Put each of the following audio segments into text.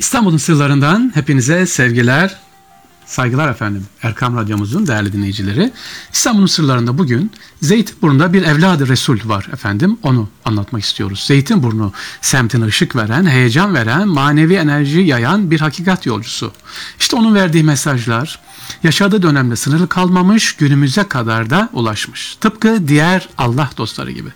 İstanbul'un sırlarından hepinize sevgiler, saygılar efendim. Erkam Radyomuzun değerli dinleyicileri. İstanbul'un sırlarında bugün Zeytinburnu'nda bir evladı Resul var efendim. Onu anlatmak istiyoruz. Zeytinburnu semtine ışık veren, heyecan veren, manevi enerji yayan bir hakikat yolcusu. İşte onun verdiği mesajlar yaşadığı dönemde sınırlı kalmamış, günümüze kadar da ulaşmış. Tıpkı diğer Allah dostları gibi.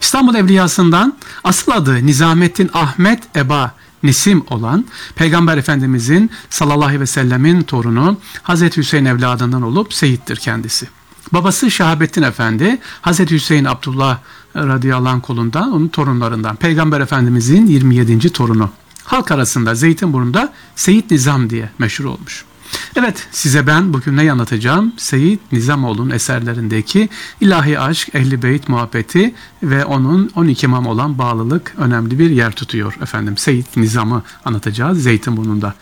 İstanbul Evliyasından asıl adı Nizamettin Ahmet Eba Nisim olan Peygamber Efendimizin sallallahu aleyhi ve sellemin torunu Hazreti Hüseyin evladından olup Seyit'tir kendisi. Babası Şahabettin Efendi, Hazreti Hüseyin Abdullah radıyallahu anh kolundan, onun torunlarından. Peygamber Efendimizin 27. torunu. Halk arasında Zeytinburnu'nda Seyit Nizam diye meşhur olmuş. Evet size ben bugün ne anlatacağım? Seyit Nizamoğlu'nun eserlerindeki ilahi aşk, ehli beyt muhabbeti ve onun 12 imam olan bağlılık önemli bir yer tutuyor efendim. Seyit Nizam'ı anlatacağız Zeytinburnu'nda.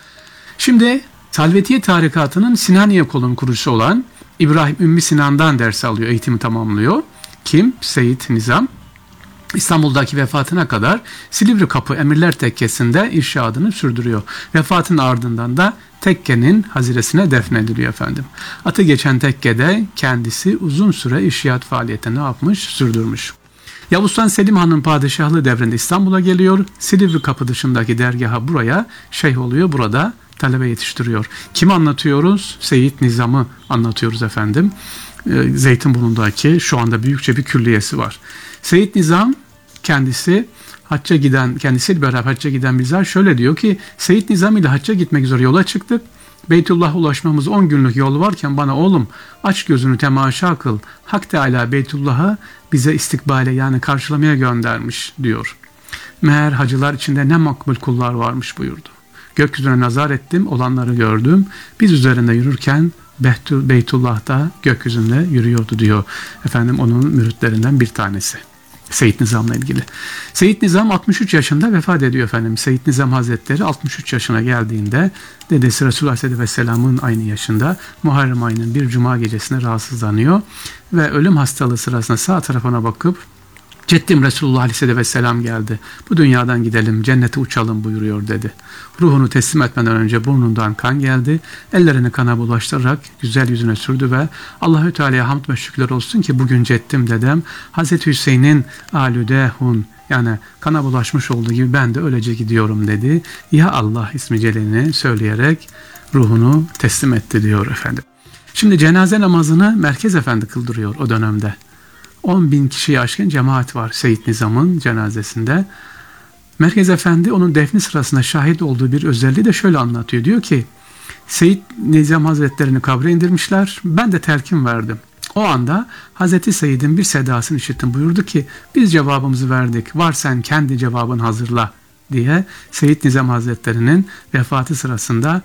Şimdi Salvetiye Tarikatı'nın Sinaniye kolunun kurucusu olan İbrahim Ümmü Sinan'dan ders alıyor, eğitimi tamamlıyor. Kim? Seyit Nizam. İstanbul'daki vefatına kadar Silivri Kapı Emirler Tekkesi'nde irşadını sürdürüyor. Vefatın ardından da tekkenin haziresine defnediliyor efendim. Atı geçen tekkede kendisi uzun süre işyat faaliyeti ne yapmış? Sürdürmüş. Yavuz Sultan Selim Han'ın padişahlığı devrinde İstanbul'a geliyor. Silivri kapı dışındaki dergaha buraya şeyh oluyor. Burada talebe yetiştiriyor. Kimi anlatıyoruz? Seyit Nizam'ı anlatıyoruz efendim. Ee, Zeytinburnu'ndaki şu anda büyükçe bir külliyesi var. Seyit Nizam kendisi hacca giden, kendisiyle beraber hacca giden bizler şöyle diyor ki Seyit Nizam ile hacca gitmek üzere yola çıktık. Beytullah'a ulaşmamız 10 günlük yol varken bana oğlum aç gözünü temaşa kıl. Hak Teala Beytullah'a bize istikbale yani karşılamaya göndermiş diyor. Meğer hacılar içinde ne makbul kullar varmış buyurdu. Gökyüzüne nazar ettim, olanları gördüm. Biz üzerinde yürürken Beytullah'ta gökyüzünde yürüyordu diyor. Efendim onun müritlerinden bir tanesi. Seyit Nizam'la ilgili. Seyit Nizam 63 yaşında vefat ediyor efendim. Seyit Nizam Hazretleri 63 yaşına geldiğinde dedesi Resulullah Aleyhisselatü Vesselam'ın aynı yaşında Muharrem ayının bir cuma gecesine rahatsızlanıyor ve ölüm hastalığı sırasında sağ tarafına bakıp Ceddim Resulullah Aleyhisselatü Vesselam geldi. Bu dünyadan gidelim, cennete uçalım buyuruyor dedi. Ruhunu teslim etmeden önce burnundan kan geldi. Ellerini kana bulaştırarak güzel yüzüne sürdü ve Allahü Teala'ya hamd ve şükürler olsun ki bugün Ceddim dedem Hazreti Hüseyin'in alüdehun yani kana bulaşmış olduğu gibi ben de öylece gidiyorum dedi. Ya Allah ismi celini söyleyerek ruhunu teslim etti diyor efendim. Şimdi cenaze namazını Merkez Efendi kıldırıyor o dönemde. 10 bin kişiyi aşkın cemaat var Seyit Nizam'ın cenazesinde. Merkez Efendi onun defni sırasında şahit olduğu bir özelliği de şöyle anlatıyor. Diyor ki Seyit Nizam Hazretlerini kabre indirmişler. Ben de telkin verdim. O anda Hazreti Seyyid'in bir sedasını işittim. Buyurdu ki biz cevabımızı verdik. Var sen kendi cevabın hazırla diye Seyyid Nizam Hazretleri'nin vefatı sırasında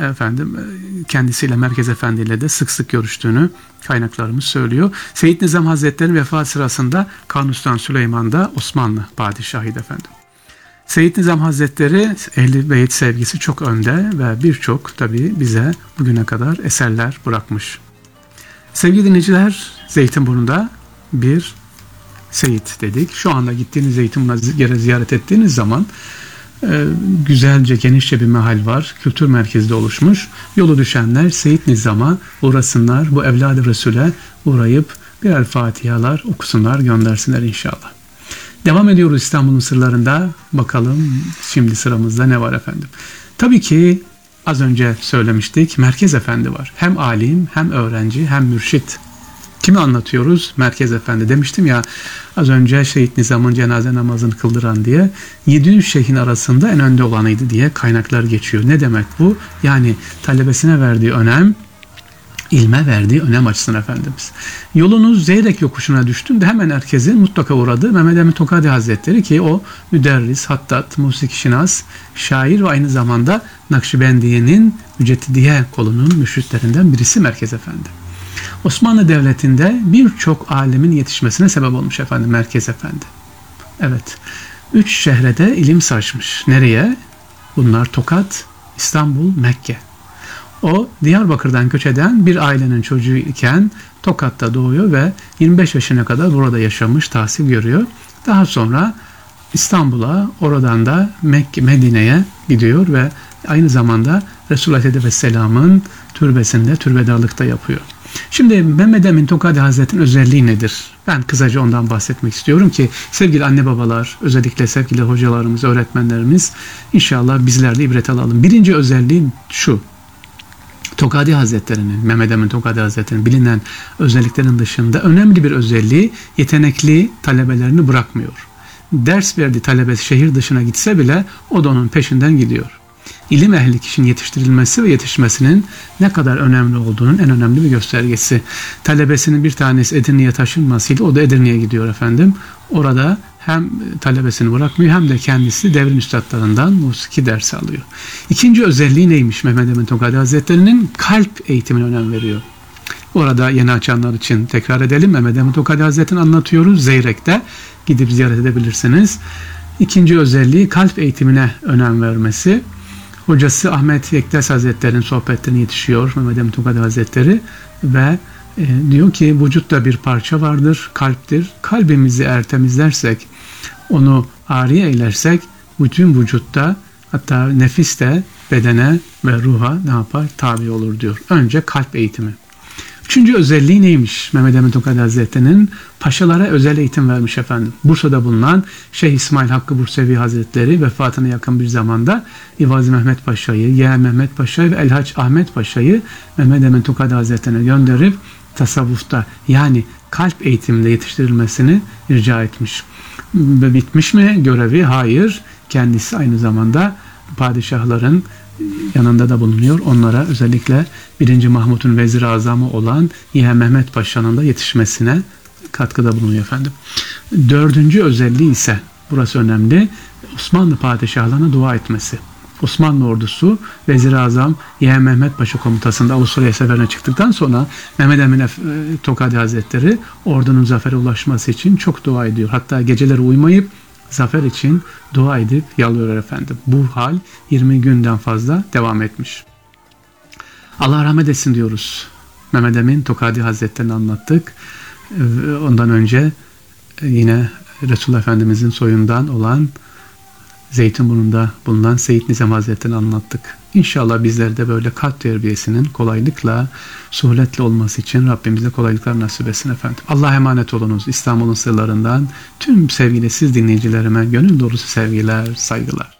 efendim e, kendisiyle Merkez Efendi ile de sık sık görüştüğünü kaynaklarımız söylüyor. Seyyid Nizam Hazretleri'nin vefat sırasında Kanustan Süleyman da Osmanlı padişahıydı efendim. Seyyid Nizam Hazretleri ehli beyt sevgisi çok önde ve birçok tabi bize bugüne kadar eserler bırakmış. Sevgili dinleyiciler Zeytinburnu'nda bir Seyit dedik. Şu anda gittiğiniz Zeytinburnu'na ziyaret ettiğiniz zaman güzelce genişçe bir mahal var. Kültür merkezde oluşmuş. Yolu düşenler Seyit Nizam'a uğrasınlar. Bu evladı Resul'e uğrayıp birer fatihalar okusunlar göndersinler inşallah. Devam ediyoruz İstanbul'un sırlarında. Bakalım şimdi sıramızda ne var efendim. Tabii ki az önce söylemiştik Merkez Efendi var. Hem alim hem öğrenci hem mürşit. Kimi anlatıyoruz? Merkez Efendi demiştim ya az önce Şehit Nizam'ın cenaze namazını kıldıran diye 700 şeyhin arasında en önde olanıydı diye kaynaklar geçiyor. Ne demek bu? Yani talebesine verdiği önem ilme verdiği önem açısından Efendimiz. Yolunuz Zeyrek yokuşuna düştüğünde hemen herkesin mutlaka uğradığı Mehmet Emin Tokadi Hazretleri ki o müderris, hattat, musiki şinas, şair ve aynı zamanda Nakşibendiye'nin Müceddidiye kolunun müşritlerinden birisi Merkez Efendi. Osmanlı Devleti'nde birçok alimin yetişmesine sebep olmuş efendim Merkez Efendi. Evet. Üç şehrede ilim saçmış. Nereye? Bunlar Tokat, İstanbul, Mekke. O Diyarbakır'dan göç eden bir ailenin çocuğu iken Tokat'ta doğuyor ve 25 yaşına kadar burada yaşamış, tahsil görüyor. Daha sonra İstanbul'a, oradan da Mekke, Medine'ye gidiyor ve aynı zamanda Resulullah Aleyhisselam'ın türbesinde türbedarlıkta yapıyor. Şimdi Mehmet Emin Tokadi Hazretleri'nin özelliği nedir? Ben kısaca ondan bahsetmek istiyorum ki sevgili anne babalar, özellikle sevgili hocalarımız, öğretmenlerimiz inşallah bizler de ibret alalım. Birinci özelliği şu. Tokadi Hazretleri'nin, Mehmet Emin Tokadi Hazretleri'nin bilinen özelliklerin dışında önemli bir özelliği yetenekli talebelerini bırakmıyor. Ders verdiği talebesi şehir dışına gitse bile o da onun peşinden gidiyor ilim ehli kişinin yetiştirilmesi ve yetişmesinin ne kadar önemli olduğunun en önemli bir göstergesi. Talebesinin bir tanesi Edirne'ye taşınmasıyla o da Edirne'ye gidiyor efendim. Orada hem talebesini bırakmıyor hem de kendisi devrin üstadlarından musiki ders alıyor. İkinci özelliği neymiş Mehmet Emin Tokadi Hazretleri'nin kalp eğitimine önem veriyor. Orada yeni açanlar için tekrar edelim. Mehmet Emin Tokadi Hazretleri'ni anlatıyoruz. Zeyrek'te gidip ziyaret edebilirsiniz. İkinci özelliği kalp eğitimine önem vermesi hocası Ahmet Yektes Hazretleri'nin sohbetlerine yetişiyor Mehmet Emin Tukadi Hazretleri ve e, diyor ki vücutta bir parça vardır, kalptir. Kalbimizi eğer temizlersek, onu ariye eylersek bütün vücutta hatta nefis de bedene ve ruha ne yapar? Tabi olur diyor. Önce kalp eğitimi. Üçüncü özelliği neymiş Mehmet Emin Tokat Hazretleri'nin? Paşalara özel eğitim vermiş efendim. Bursa'da bulunan Şeyh İsmail Hakkı Bursevi Hazretleri vefatına yakın bir zamanda İvazi Mehmet Paşa'yı, Yeğen Mehmet Paşa'yı ve Elhaç Ahmet Paşa'yı Mehmet Emin Tokat Hazretleri'ne gönderip tasavvufta yani kalp eğitiminde yetiştirilmesini rica etmiş. Bitmiş mi görevi? Hayır. Kendisi aynı zamanda padişahların yanında da bulunuyor. Onlara özellikle 1. Mahmut'un vezir azamı olan Yeğen Mehmet Paşa'nın da yetişmesine katkıda bulunuyor efendim. Dördüncü özelliği ise burası önemli. Osmanlı padişahlarına dua etmesi. Osmanlı ordusu Vezir Azam Yeğen Mehmet Paşa komutasında Avustralya seferine çıktıktan sonra Mehmet Emin e, Tokadi Hazretleri ordunun zafere ulaşması için çok dua ediyor. Hatta geceleri uymayıp zafer için dua edip yalıyor efendim. Bu hal 20 günden fazla devam etmiş. Allah rahmet etsin diyoruz. Mehmet Emin Tokadi Hazretleri'ni anlattık. Ee, ondan önce yine Resulullah Efendimizin soyundan olan Zeytinburnu'nda bulunan Seyit Nizam Hazretleri'ni anlattık. İnşallah bizler de böyle kalp terbiyesinin kolaylıkla, suhuletle olması için Rabbimize kolaylıklar nasip etsin efendim. Allah'a emanet olunuz. İstanbul'un sırlarından tüm sevgili siz dinleyicilerime gönül dolusu sevgiler, saygılar.